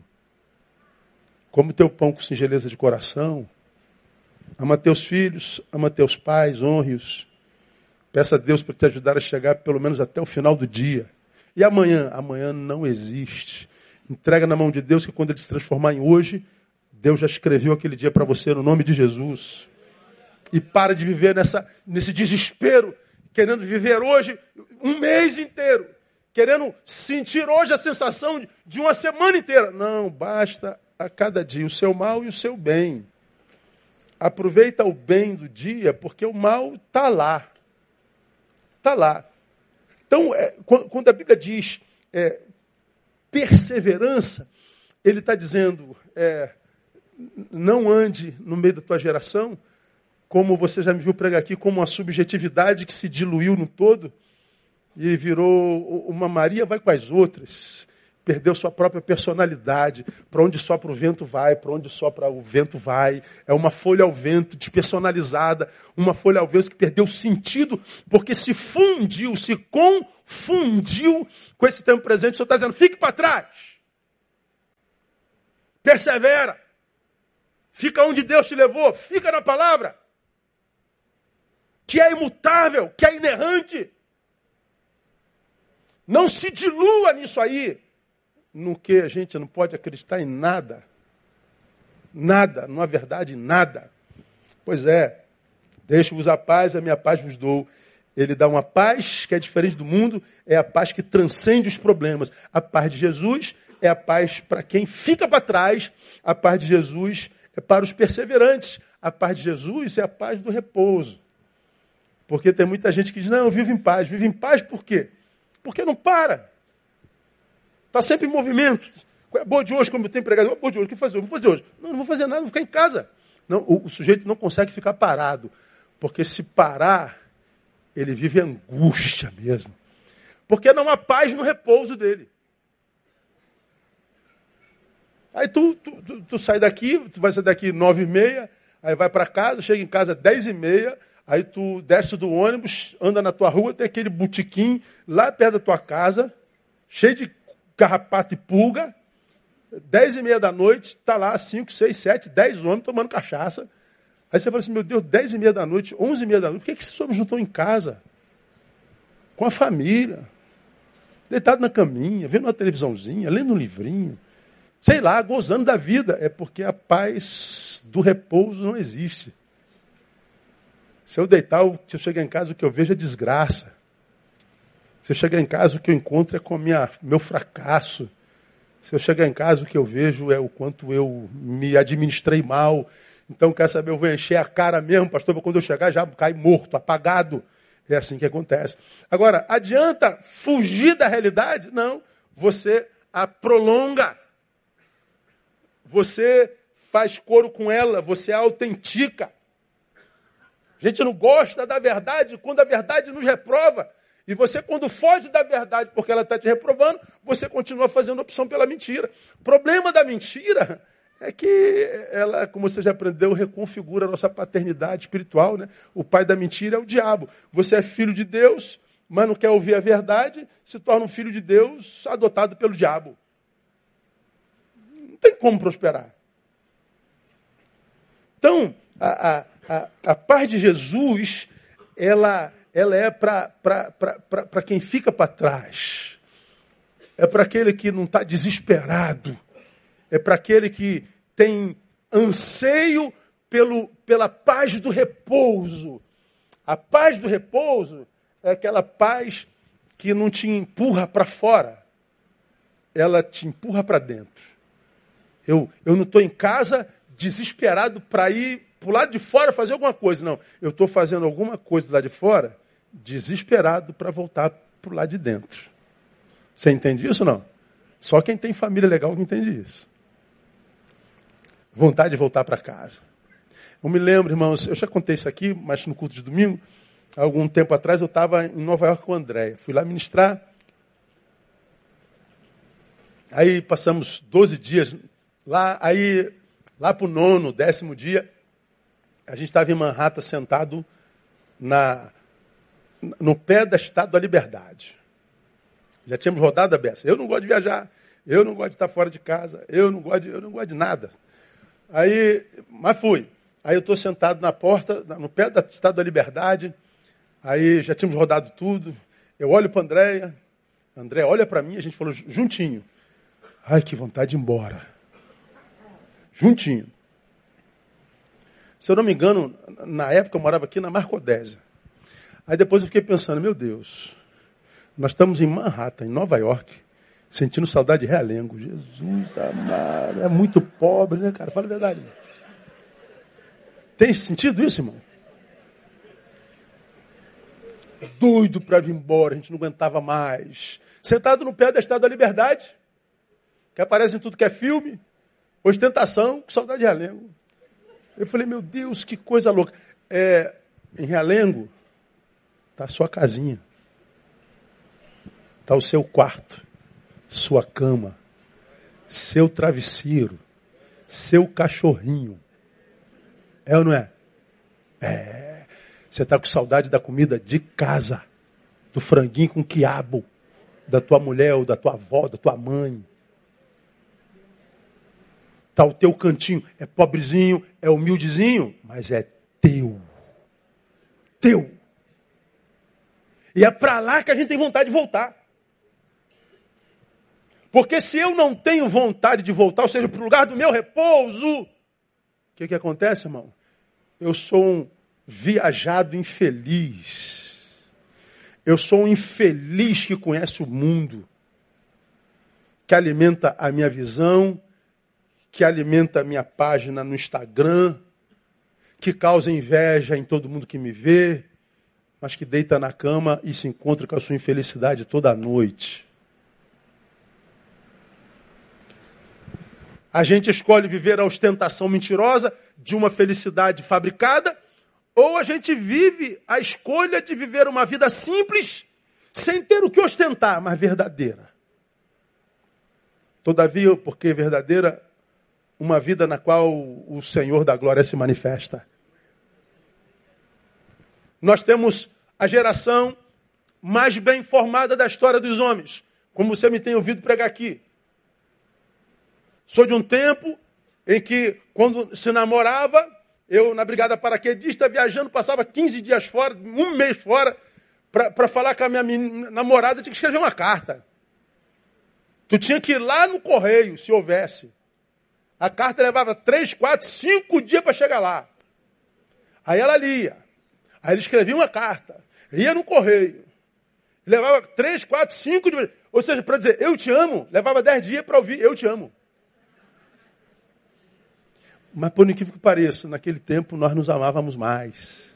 Como teu pão com singeleza de coração, Ama teus filhos, ama teus pais, honre-os. Peça a Deus para te ajudar a chegar pelo menos até o final do dia. E amanhã? Amanhã não existe. Entrega na mão de Deus que quando ele se transformar em hoje, Deus já escreveu aquele dia para você no nome de Jesus. E para de viver nessa, nesse desespero, querendo viver hoje um mês inteiro, querendo sentir hoje a sensação de uma semana inteira. Não, basta a cada dia o seu mal e o seu bem. Aproveita o bem do dia, porque o mal está lá. Está lá. Então, é, quando a Bíblia diz é, perseverança, ele está dizendo: é, não ande no meio da tua geração, como você já me viu pregar aqui, como uma subjetividade que se diluiu no todo. e virou uma Maria vai com as outras. Perdeu sua própria personalidade. Para onde sopra o vento vai, para onde sopra o vento vai. É uma folha ao vento despersonalizada, uma folha ao vento que perdeu sentido porque se fundiu, se confundiu com esse tempo presente. O Senhor está dizendo: fique para trás. Persevera. Fica onde Deus te levou, fica na palavra. Que é imutável, que é inerrante. Não se dilua nisso aí, no que a gente não pode acreditar em nada. Nada, não há verdade nada. Pois é, deixo-vos a paz, a minha paz vos dou. Ele dá uma paz que é diferente do mundo, é a paz que transcende os problemas. A paz de Jesus é a paz para quem fica para trás, a paz de Jesus é para os perseverantes. A paz de Jesus é a paz do repouso. Porque tem muita gente que diz: não, eu vivo em paz. Vive em paz por quê? Porque não para. Está sempre em movimento. Qual é a boa de hoje, como eu tenho pregado? Boa de hoje, o que fazer? Vou fazer hoje. Não, não vou fazer nada, vou ficar em casa. Não, o, o sujeito não consegue ficar parado. Porque se parar, ele vive angústia mesmo. Porque não há paz no repouso dele. Aí tu, tu, tu, tu, sai daqui, tu vai sair daqui nove e meia, aí vai para casa, chega em casa dez e meia, Aí tu desce do ônibus, anda na tua rua, tem aquele botequim lá perto da tua casa, cheio de carrapato e pulga. Dez e meia da noite, tá lá cinco, seis, sete, dez homens tomando cachaça. Aí você fala assim, meu Deus, dez e meia da noite, onze e meia da noite, por que, que esses homens não em casa? Com a família, deitado na caminha, vendo uma televisãozinha, lendo um livrinho, sei lá, gozando da vida. É porque a paz do repouso não existe. Se eu deitar, se eu chegar em casa, o que eu vejo é desgraça. Se eu chegar em casa, o que eu encontro é com o meu fracasso. Se eu chegar em casa, o que eu vejo é o quanto eu me administrei mal. Então, quer saber, eu vou encher a cara mesmo, pastor, quando eu chegar já cai morto, apagado. É assim que acontece. Agora, adianta fugir da realidade? Não. Você a prolonga. Você faz coro com ela, você a autentica. A gente não gosta da verdade quando a verdade nos reprova. E você, quando foge da verdade porque ela está te reprovando, você continua fazendo opção pela mentira. O problema da mentira é que ela, como você já aprendeu, reconfigura a nossa paternidade espiritual. Né? O pai da mentira é o diabo. Você é filho de Deus, mas não quer ouvir a verdade, se torna um filho de Deus adotado pelo diabo. Não tem como prosperar. Então, a, a a, a paz de Jesus, ela, ela é para quem fica para trás. É para aquele que não está desesperado. É para aquele que tem anseio pelo, pela paz do repouso. A paz do repouso é aquela paz que não te empurra para fora, ela te empurra para dentro. Eu, eu não estou em casa desesperado para ir para o lado de fora fazer alguma coisa. Não, eu estou fazendo alguma coisa do lado de fora, desesperado para voltar para o lado de dentro. Você entende isso não? Só quem tem família legal que entende isso. Vontade de voltar para casa. Eu me lembro, irmãos, eu já contei isso aqui, mas no culto de domingo, algum tempo atrás, eu estava em Nova York com o André. Fui lá ministrar. Aí passamos 12 dias lá, aí lá para o nono, décimo dia, a gente estava em Manhattan sentado na, no pé da Estátua da Liberdade. Já tínhamos rodado a beça. Eu não gosto de viajar, eu não gosto de estar fora de casa, eu não gosto de, eu não gosto de nada. Aí, mas fui. Aí eu estou sentado na porta, no pé da Estátua da Liberdade. Aí já tínhamos rodado tudo. Eu olho para Andréia. André olha para mim, a gente falou juntinho. Ai, que vontade de ir embora. Juntinho. Se eu não me engano, na época eu morava aqui na Marcodésia. Aí depois eu fiquei pensando, meu Deus, nós estamos em Manhattan, em Nova York, sentindo saudade de Realengo. Jesus amado, é muito pobre, né, cara? Fala a verdade. Tem sentido isso, irmão? Doido para vir embora, a gente não aguentava mais. Sentado no pé da Estátua da Liberdade, que aparece em tudo que é filme, ostentação, que saudade de Realengo. Eu falei, meu Deus, que coisa louca. É, em Realengo, está a sua casinha. Está o seu quarto, sua cama, seu travesseiro, seu cachorrinho. É ou não é? É. Você está com saudade da comida de casa, do franguinho com quiabo, da tua mulher ou da tua avó, da tua mãe. Está o teu cantinho. É pobrezinho, é humildezinho, mas é teu. Teu. E é para lá que a gente tem vontade de voltar. Porque se eu não tenho vontade de voltar, ou seja, para o lugar do meu repouso, o que, que acontece, irmão? Eu sou um viajado infeliz. Eu sou um infeliz que conhece o mundo, que alimenta a minha visão, que alimenta a minha página no Instagram, que causa inveja em todo mundo que me vê, mas que deita na cama e se encontra com a sua infelicidade toda noite. A gente escolhe viver a ostentação mentirosa de uma felicidade fabricada, ou a gente vive a escolha de viver uma vida simples, sem ter o que ostentar, mas verdadeira. Todavia, porque verdadeira, uma vida na qual o Senhor da glória se manifesta. Nós temos a geração mais bem formada da história dos homens, como você me tem ouvido pregar aqui. Sou de um tempo em que, quando se namorava, eu na brigada paraquedista, viajando, passava 15 dias fora, um mês fora, para falar com a minha namorada, tinha que escrever uma carta. Tu tinha que ir lá no correio, se houvesse. A carta levava três, quatro, cinco dias para chegar lá. Aí ela lia. Aí ele escrevia uma carta. Ia no correio. Levava três, quatro, cinco dias. Ou seja, para dizer eu te amo, levava dez dias para ouvir eu te amo. Mas por incrível que pareça, naquele tempo nós nos amávamos mais.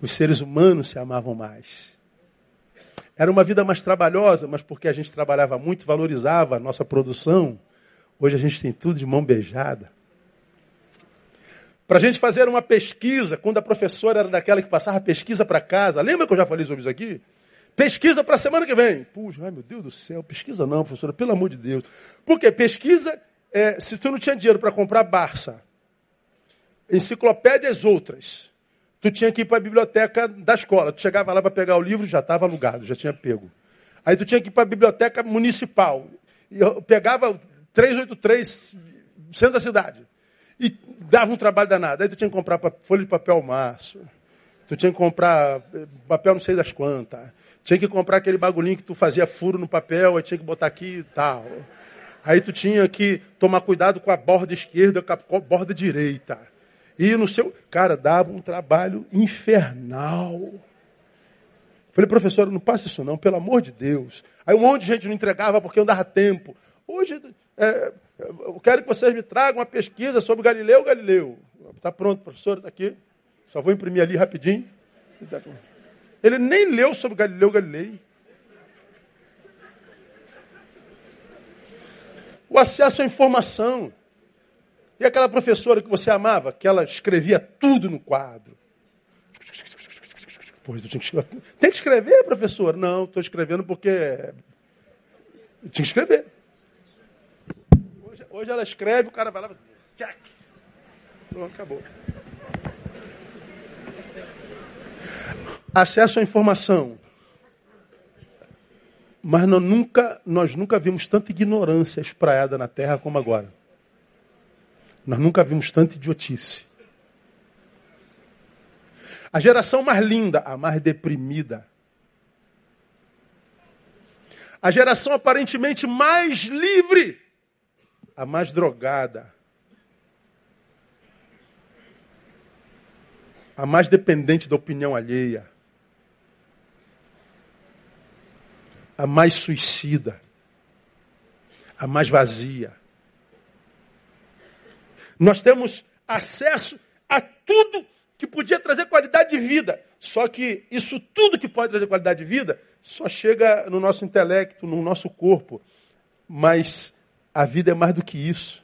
Os seres humanos se amavam mais. Era uma vida mais trabalhosa, mas porque a gente trabalhava muito, valorizava a nossa produção. Hoje a gente tem tudo de mão beijada. Para a gente fazer uma pesquisa, quando a professora era daquela que passava pesquisa para casa, lembra que eu já falei sobre isso aqui? Pesquisa para a semana que vem. Puxa, ai meu Deus do céu, pesquisa não, professora, pelo amor de Deus. Por quê? Pesquisa, é, se tu não tinha dinheiro para comprar Barça, enciclopédias outras, tu tinha que ir para a biblioteca da escola. Tu chegava lá para pegar o livro, já estava alugado, já tinha pego. Aí tu tinha que ir para a biblioteca municipal. E eu pegava 383, centro da cidade. E dava um trabalho danado. Aí tu tinha que comprar folha de papel maço. Tu tinha que comprar eh, papel não sei das quantas. Tinha que comprar aquele bagulhinho que tu fazia furo no papel, aí tinha que botar aqui e tal. Aí tu tinha que tomar cuidado com a borda esquerda, com a borda direita. E no seu. Cara, dava um trabalho infernal. Falei, professor, não passa isso não, pelo amor de Deus. Aí um monte de gente não entregava porque não dava tempo. Hoje, é, eu quero que vocês me tragam uma pesquisa sobre Galileu Galileu. Está pronto, professor, está aqui. Só vou imprimir ali rapidinho. Ele nem leu sobre Galileu Galilei. O acesso à informação. E aquela professora que você amava, que ela escrevia tudo no quadro. Pois, tinha que escrever. Tem que escrever, professor? Não, estou escrevendo porque. Tinha que escrever. Hoje, ela escreve, o cara vai lá. Tchac. Pronto, acabou. Acesso à informação. Mas nós nunca, nós nunca vimos tanta ignorância espraiada na terra como agora. Nós nunca vimos tanta idiotice. A geração mais linda, a mais deprimida. A geração aparentemente mais livre, a mais drogada. A mais dependente da opinião alheia. A mais suicida. A mais vazia. Nós temos acesso a tudo que podia trazer qualidade de vida. Só que isso tudo que pode trazer qualidade de vida só chega no nosso intelecto, no nosso corpo. Mas a vida é mais do que isso.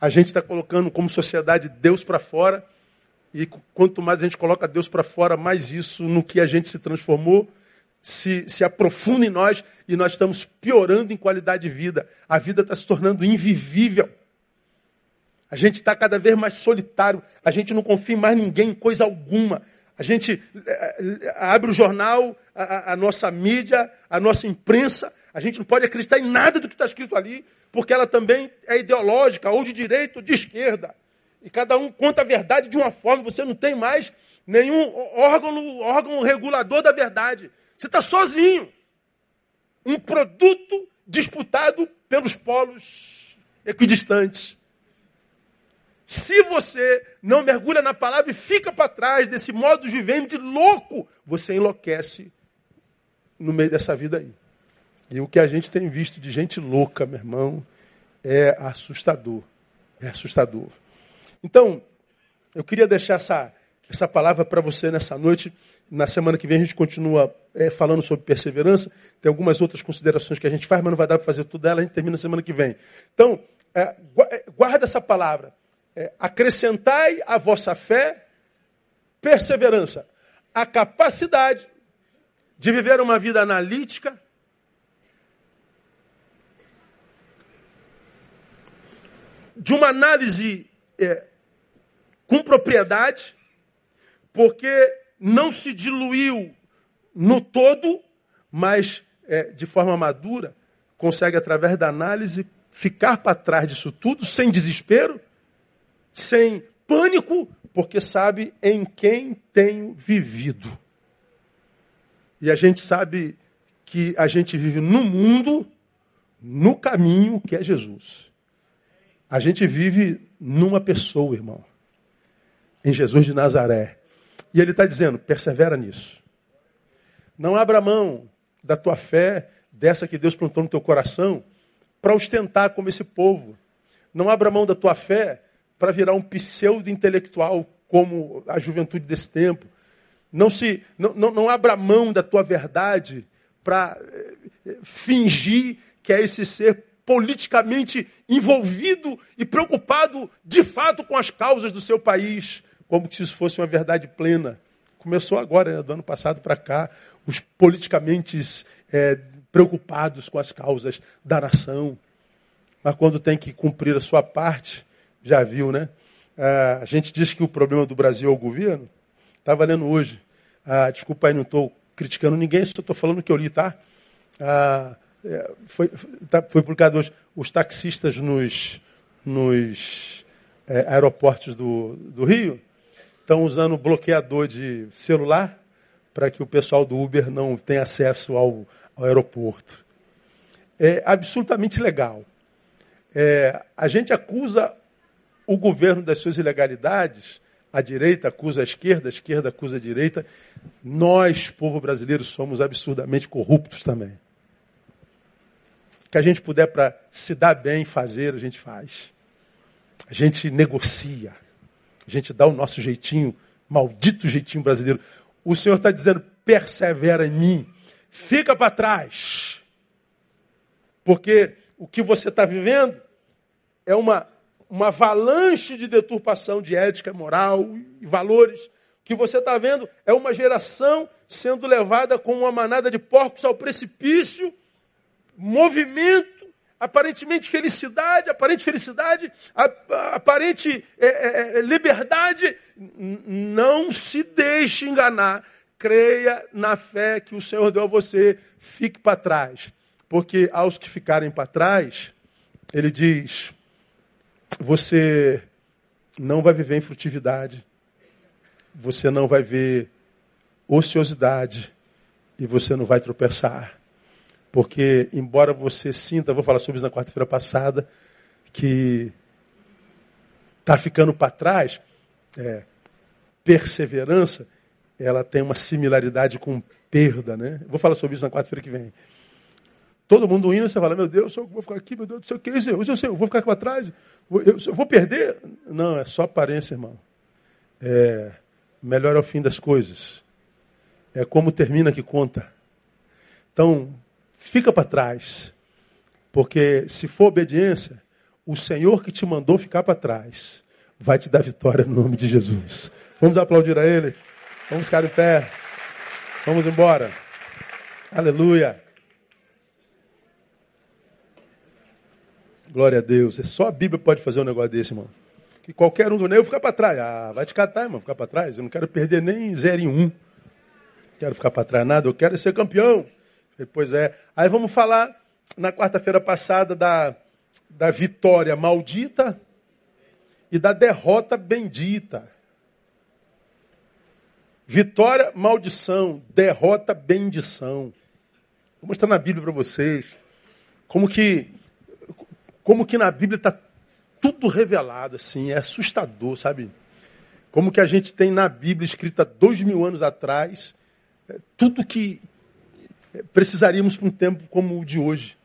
A gente está colocando como sociedade Deus para fora. E quanto mais a gente coloca Deus para fora, mais isso no que a gente se transformou se, se aprofunda em nós e nós estamos piorando em qualidade de vida. A vida está se tornando invivível. A gente está cada vez mais solitário. A gente não confia em mais ninguém, em coisa alguma. A gente é, abre o jornal, a, a, nossa mídia, a nossa imprensa. A gente não pode acreditar em nada do que está escrito ali, porque ela também é ideológica, ou de direita ou de esquerda. E cada um conta a verdade de uma forma. Você não tem mais nenhum órgão, órgão regulador da verdade. Você está sozinho. Um produto disputado pelos polos equidistantes. Se você não mergulha na palavra e fica para trás desse modo de viver de louco, você enlouquece no meio dessa vida aí. E o que a gente tem visto de gente louca, meu irmão, é assustador. É assustador. Então, eu queria deixar essa, essa palavra para você nessa noite. Na semana que vem a gente continua é, falando sobre perseverança. Tem algumas outras considerações que a gente faz, mas não vai dar para fazer tudo dela. A gente termina semana que vem. Então, é, é, guarda essa palavra. É, acrescentai à vossa fé perseverança. A capacidade de viver uma vida analítica, de uma análise é, com propriedade, porque não se diluiu no todo, mas é, de forma madura, consegue, através da análise, ficar para trás disso tudo, sem desespero, sem pânico, porque sabe em quem tenho vivido. E a gente sabe que a gente vive no mundo, no caminho que é Jesus. A gente vive numa pessoa, irmão, em Jesus de Nazaré. E ele está dizendo: persevera nisso. Não abra mão da tua fé, dessa que Deus plantou no teu coração, para ostentar como esse povo. Não abra mão da tua fé para virar um pseudo-intelectual como a juventude desse tempo. Não, se, não, não, não abra mão da tua verdade para eh, fingir que é esse ser politicamente envolvido e preocupado de fato com as causas do seu país como se isso fosse uma verdade plena. Começou agora, né, do ano passado para cá, os politicamente é, preocupados com as causas da nação. Mas quando tem que cumprir a sua parte, já viu, né? Ah, a gente diz que o problema do Brasil é o governo. Estava lendo hoje. Ah, desculpa aí, não estou criticando ninguém, só estou falando o que eu li, tá? Ah, foi, tá, foi publicado hoje. Os taxistas nos, nos é, aeroportos do, do Rio estão usando bloqueador de celular para que o pessoal do Uber não tenha acesso ao, ao aeroporto. É absolutamente legal. É, a gente acusa o governo das suas ilegalidades, a direita acusa a esquerda, a esquerda acusa a direita. Nós, povo brasileiro, somos absurdamente corruptos também. Que a gente puder para se dar bem fazer, a gente faz. A gente negocia. A gente dá o nosso jeitinho, maldito jeitinho brasileiro. O Senhor está dizendo: persevera em mim, fica para trás. Porque o que você está vivendo é uma, uma avalanche de deturpação de ética, moral e valores. O que você está vendo é uma geração sendo levada com uma manada de porcos ao precipício, movimento aparentemente felicidade, aparente felicidade, aparente é, é, é, liberdade. Não se deixe enganar. Creia na fé que o Senhor deu a você. Fique para trás. Porque aos que ficarem para trás, ele diz: você não vai viver em frutividade, você não vai ver ociosidade e você não vai tropeçar. Porque, embora você sinta, vou falar sobre isso na quarta-feira passada, que está ficando para trás, é, perseverança, ela tem uma similaridade com perda, né? Vou falar sobre isso na quarta-feira que vem. Todo mundo indo, você fala, meu Deus, eu vou ficar aqui, meu Deus do céu, que isso? Eu, eu, vou ficar aqui para trás, eu, eu, vou perder? Não, é só aparência, irmão. É, melhor é o fim das coisas. É como termina que conta. Então, fica para trás. Porque se for obediência, o Senhor que te mandou ficar para trás vai te dar vitória no nome de Jesus. Vamos aplaudir a Ele? Vamos ficar em pé. Vamos embora. Aleluia. Glória a Deus. É só a Bíblia pode fazer um negócio desse, irmão. Que qualquer um do nego ficar para trás. Ah, vai te catar, irmão, ficar para trás. Eu não quero perder nem zero em um. Quero ficar para trás nada, eu quero ser campeão. Pois é. Aí vamos falar na quarta-feira passada da, da vitória maldita e da derrota bendita. Vitória, maldição. Derrota, bendição. Vou mostrar na Bíblia para vocês como que como que na Bíblia está tudo revelado, assim, é assustador, sabe? Como que a gente tem na Bíblia, escrita dois mil anos atrás, é, tudo que precisaríamos para um tempo como o de hoje.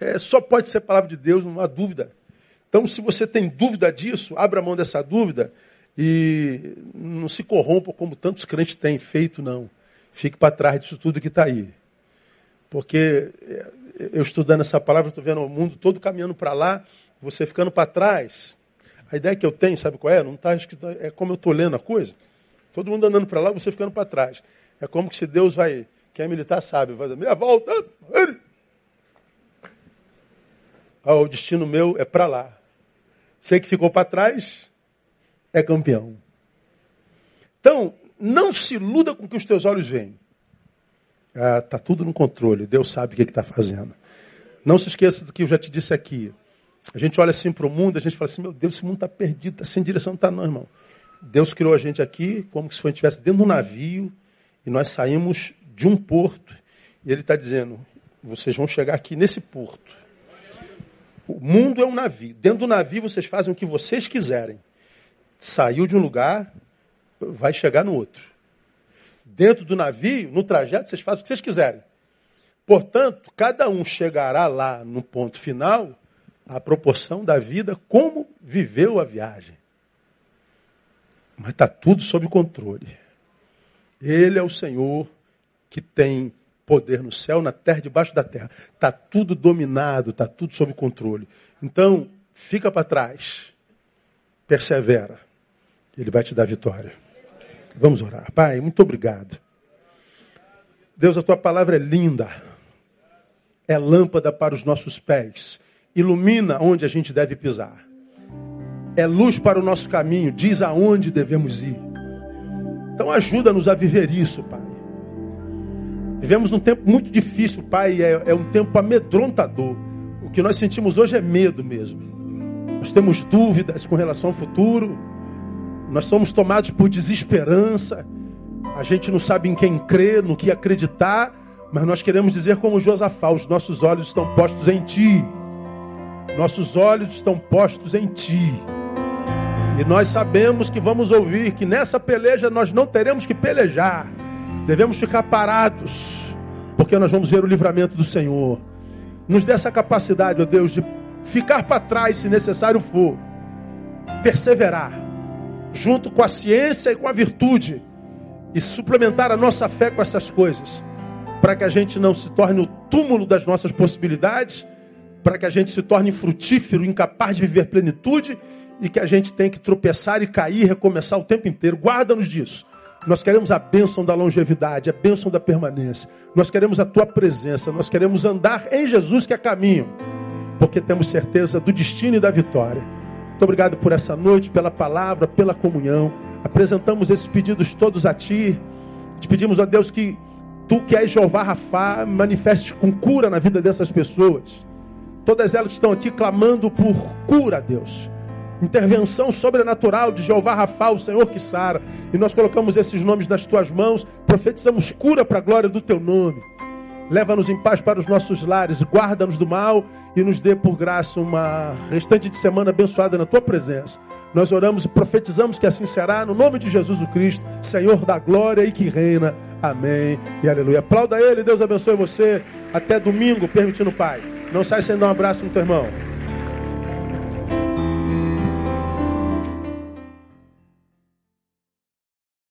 É, só pode ser palavra de Deus, não há dúvida. Então, se você tem dúvida disso, abra mão dessa dúvida e não se corrompa como tantos crentes têm feito, não. Fique para trás disso tudo que está aí. Porque é, eu estudando essa palavra, estou vendo o mundo todo caminhando para lá, você ficando para trás. A ideia que eu tenho, sabe qual é? Não tá escrito, é como eu estou lendo a coisa. Todo mundo andando para lá, você ficando para trás. É como que se Deus vai, quem é militar sabe, vai dar meia volta. Ah, o destino meu é para lá. Você que ficou para trás é campeão. Então, não se iluda com o que os teus olhos veem. Ah, tá tudo no controle. Deus sabe o que está fazendo. Não se esqueça do que eu já te disse aqui. A gente olha assim para o mundo, a gente fala assim, meu Deus, esse mundo está perdido, está sem direção, não está não, irmão. Deus criou a gente aqui como se a gente estivesse dentro de um navio e nós saímos de um porto e ele está dizendo, vocês vão chegar aqui nesse porto. O mundo é um navio. Dentro do navio vocês fazem o que vocês quiserem. Saiu de um lugar, vai chegar no outro dentro do navio, no trajeto, vocês fazem o que vocês quiserem. Portanto, cada um chegará lá no ponto final à proporção da vida, como viveu a viagem. Mas está tudo sob controle. Ele é o Senhor que tem poder no céu, na terra, debaixo da terra. Está tudo dominado, está tudo sob controle. Então, fica para trás, persevera. Ele vai te dar vitória. Vamos orar. Pai, muito obrigado. Deus, a tua palavra é linda. É lâmpada para os nossos pés. Ilumina onde a gente deve pisar. É luz para o nosso caminho. Diz aonde devemos ir. Então ajuda-nos a viver isso, Pai. Vivemos num tempo muito difícil, Pai. É, é um tempo amedrontador. O que nós sentimos hoje é medo mesmo. Nós temos dúvidas com relação ao futuro nós somos tomados por desesperança. A gente não sabe em quem crer, no que acreditar, mas nós queremos dizer como Josafá, os nossos olhos estão postos em ti. Nossos olhos estão postos em ti. E nós sabemos que vamos ouvir que nessa peleja nós não teremos que pelejar. Devemos ficar parados, porque nós vamos ver o livramento do Senhor. Nos dê essa capacidade, ó Deus, de ficar para trás se necessário for. Perseverar junto com a ciência e com a virtude, e suplementar a nossa fé com essas coisas, para que a gente não se torne o túmulo das nossas possibilidades, para que a gente se torne frutífero, incapaz de viver plenitude e que a gente tem que tropeçar e cair, recomeçar o tempo inteiro. Guarda-nos disso. Nós queremos a bênção da longevidade, a bênção da permanência. Nós queremos a tua presença, nós queremos andar em Jesus que é caminho, porque temos certeza do destino e da vitória. Muito obrigado por essa noite, pela palavra, pela comunhão. Apresentamos esses pedidos todos a Ti. Te pedimos a Deus que Tu que és Jeová Rafá, manifeste com cura na vida dessas pessoas. Todas elas estão aqui clamando por cura, Deus. Intervenção sobrenatural de Jeová Rafá, o Senhor que sara. E nós colocamos esses nomes nas tuas mãos, profetizamos cura para a glória do teu nome. Leva-nos em paz para os nossos lares, guarda-nos do mal e nos dê por graça uma restante de semana abençoada na tua presença. Nós oramos e profetizamos que assim será, no nome de Jesus o Cristo, Senhor da glória e que reina. Amém e aleluia. Aplauda ele, Deus abençoe você. Até domingo, permitindo, Pai. Não sai sem dar um abraço no teu irmão.